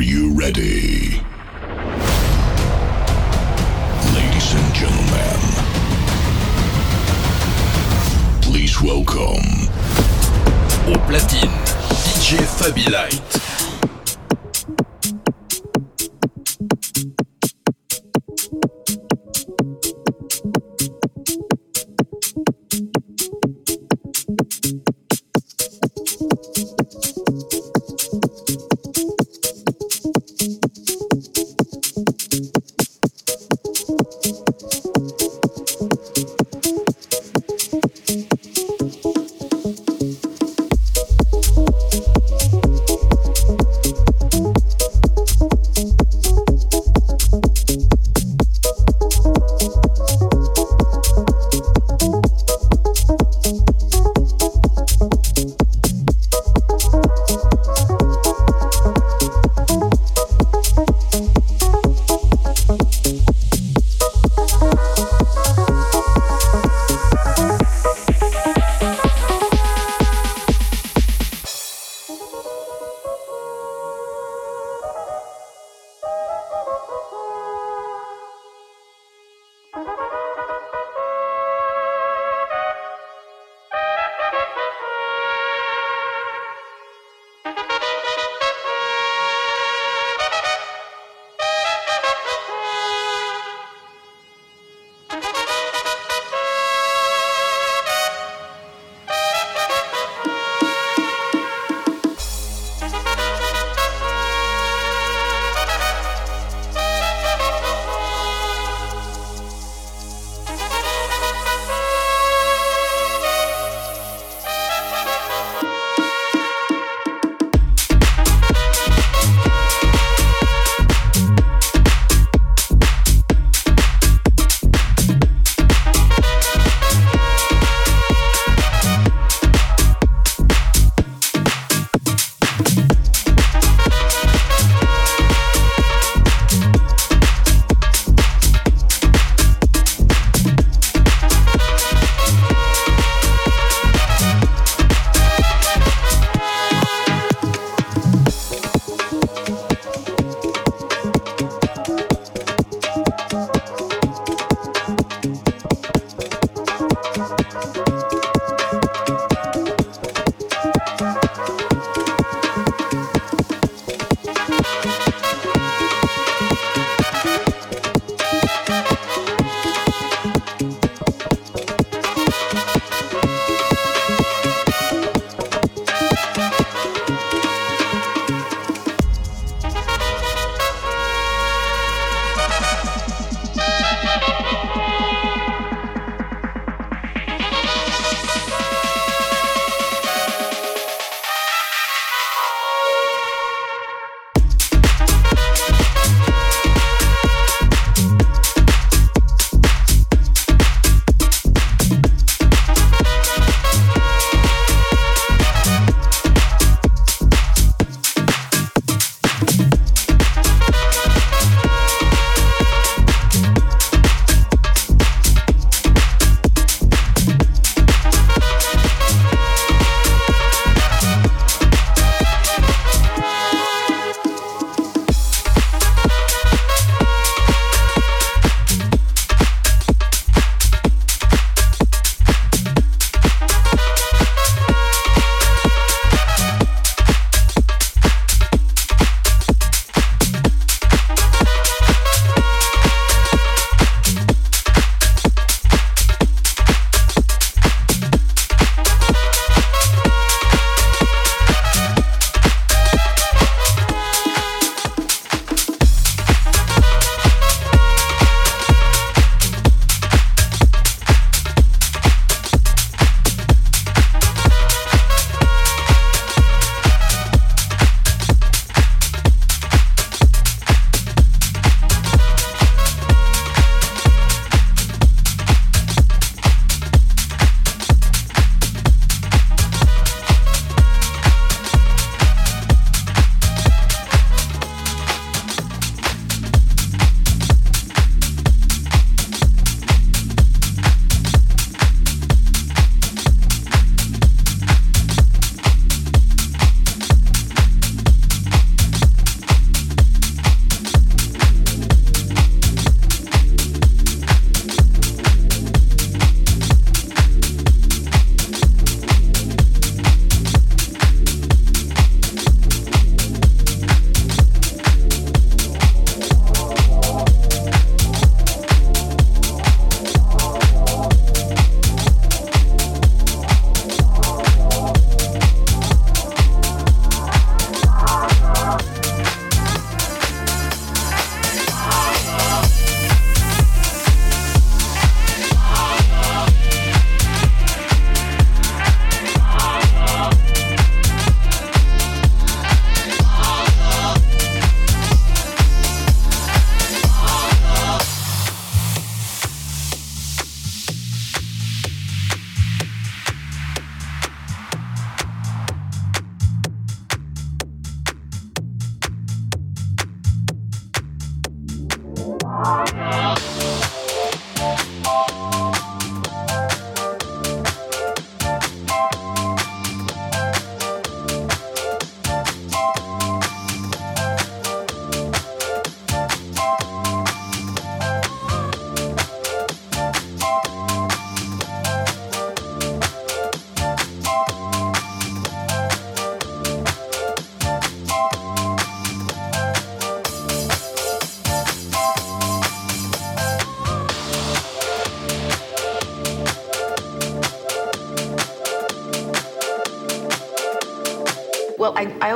Are you ready? Ladies and gentlemen, please welcome. Au platine, DJ Fabi Light.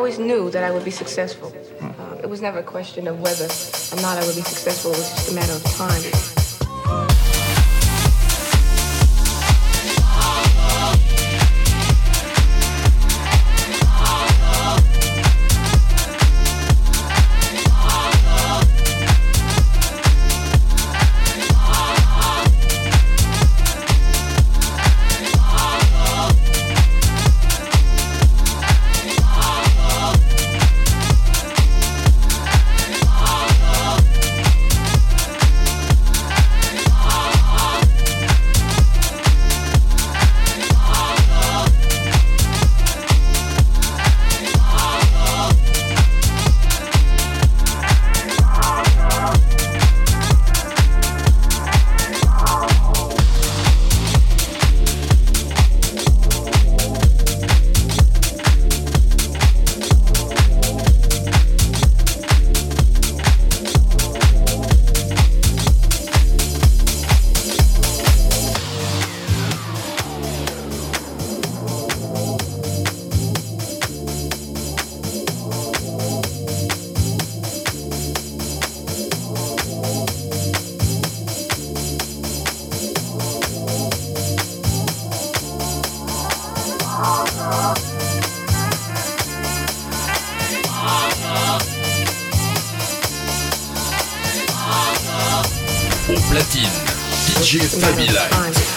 Always knew that I would be successful. Uh, it was never a question of whether or not I would be successful. It was just a matter of time. platine, DJ Fabi Light.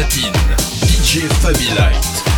platine, DJ Fabi Light.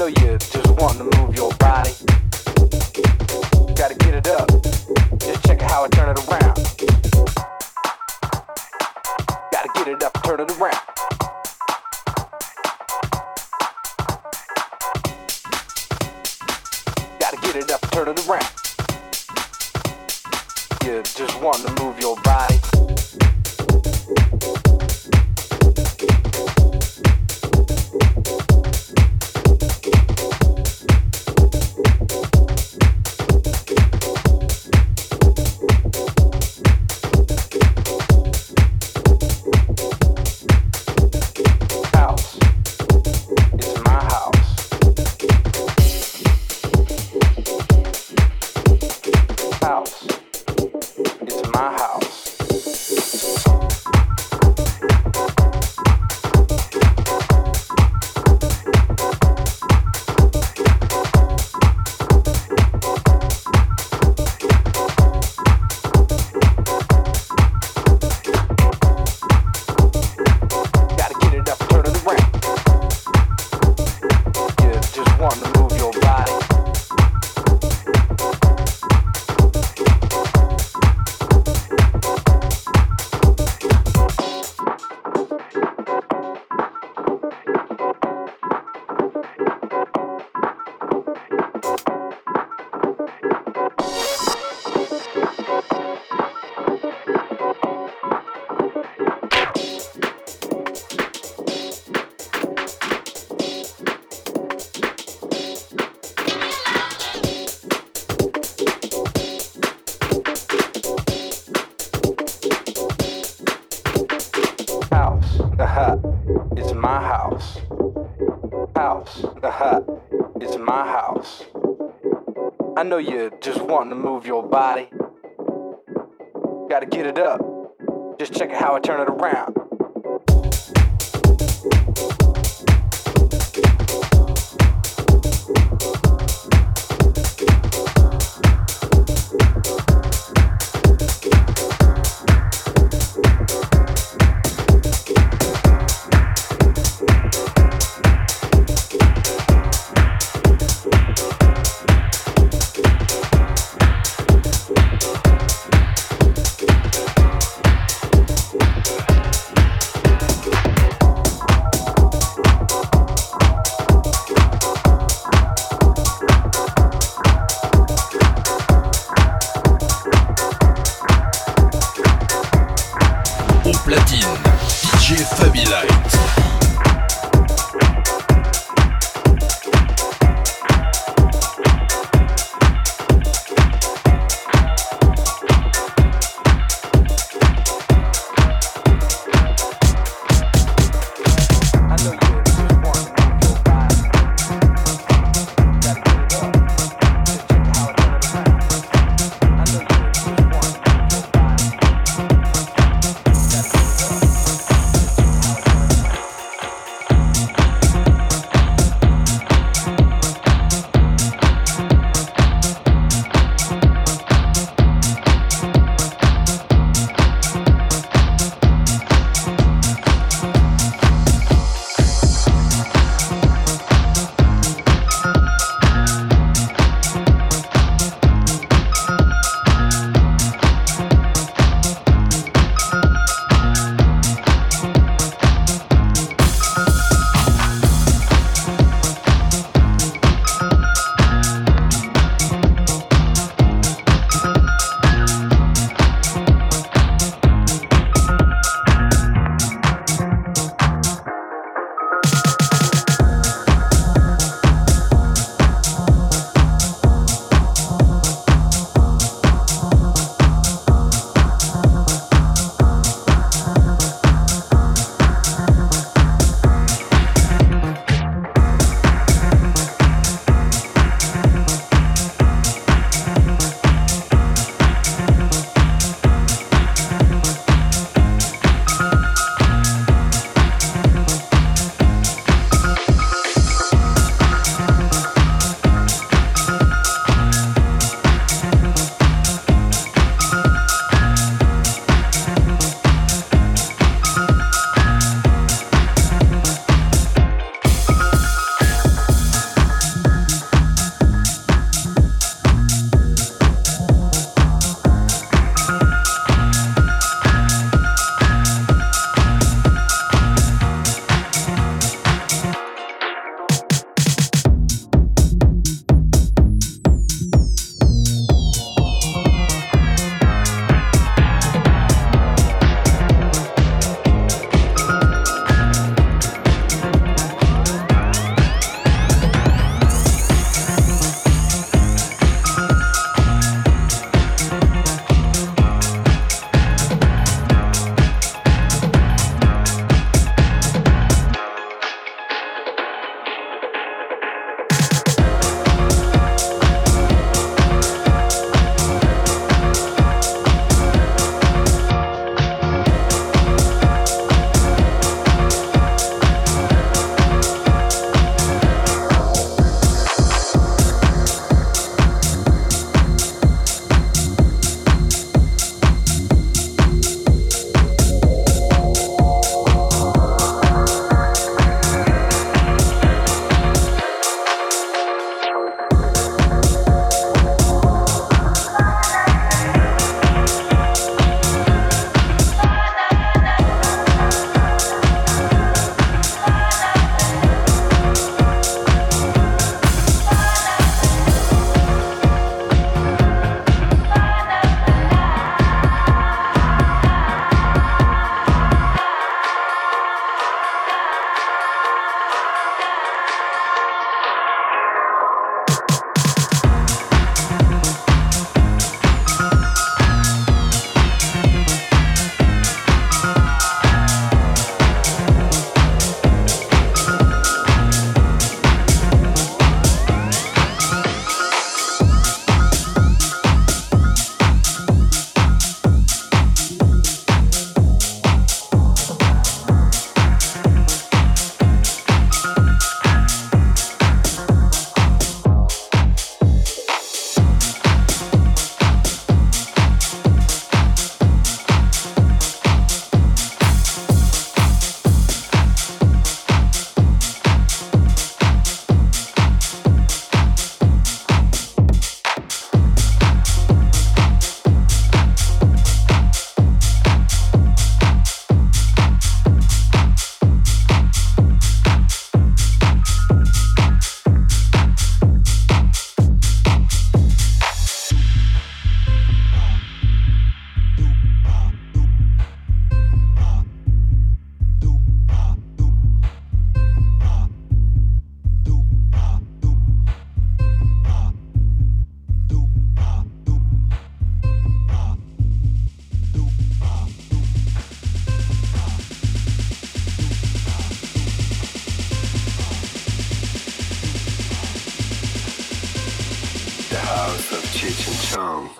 know you just want to move your body. house. House. Aha. It's my house. I know you're just wanting to move your body. Gotta get it up. Just check how I turn it around. song.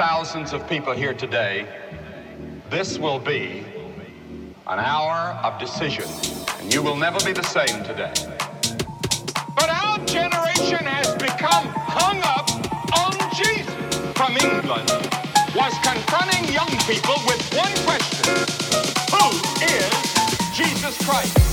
Thousands of people here today, this will be an hour of decision, and you will never be the same today. But our generation has become hung up on Jesus. From England was confronting young people with one question. Who is Jesus Christ?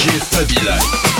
DJ Fabi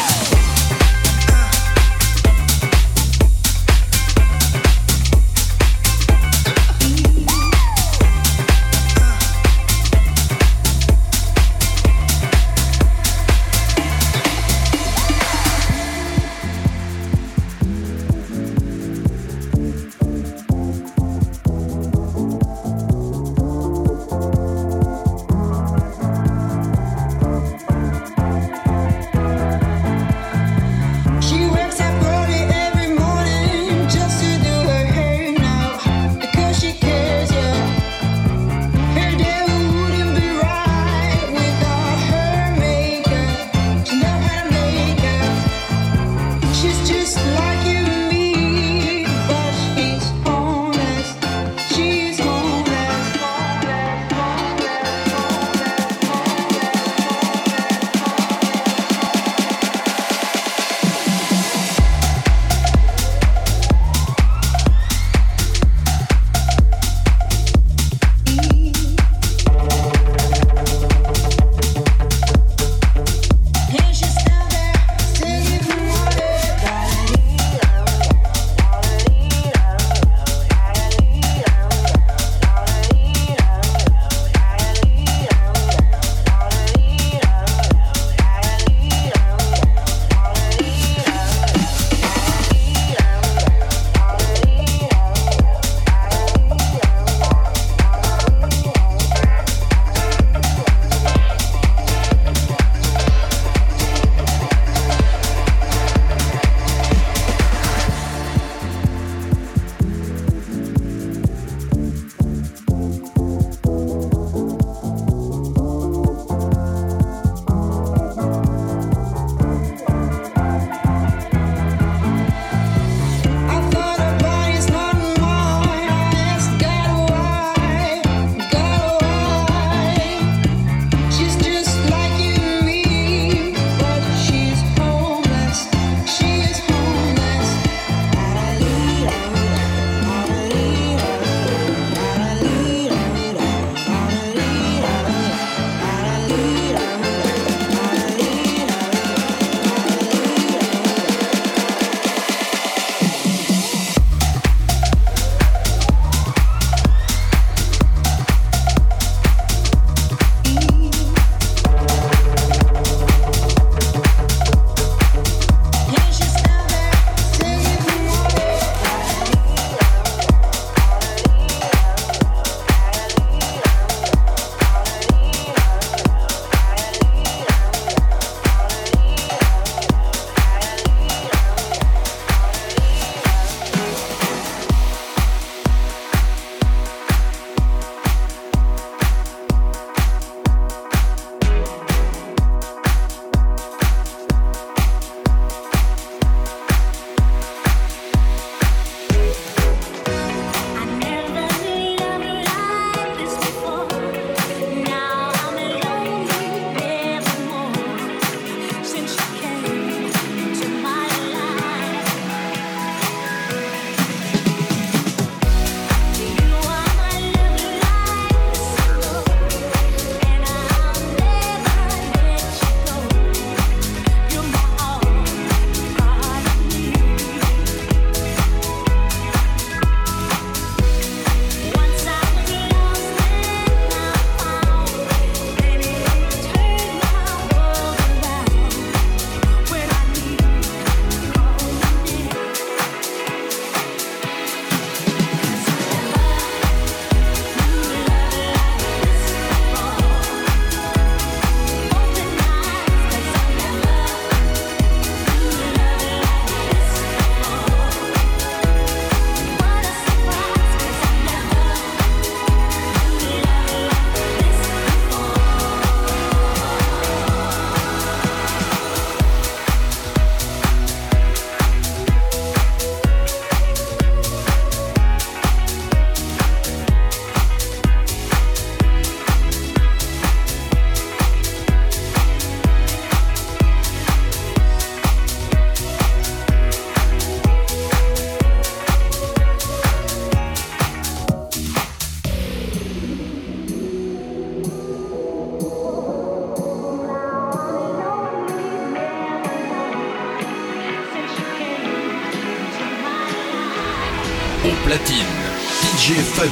Au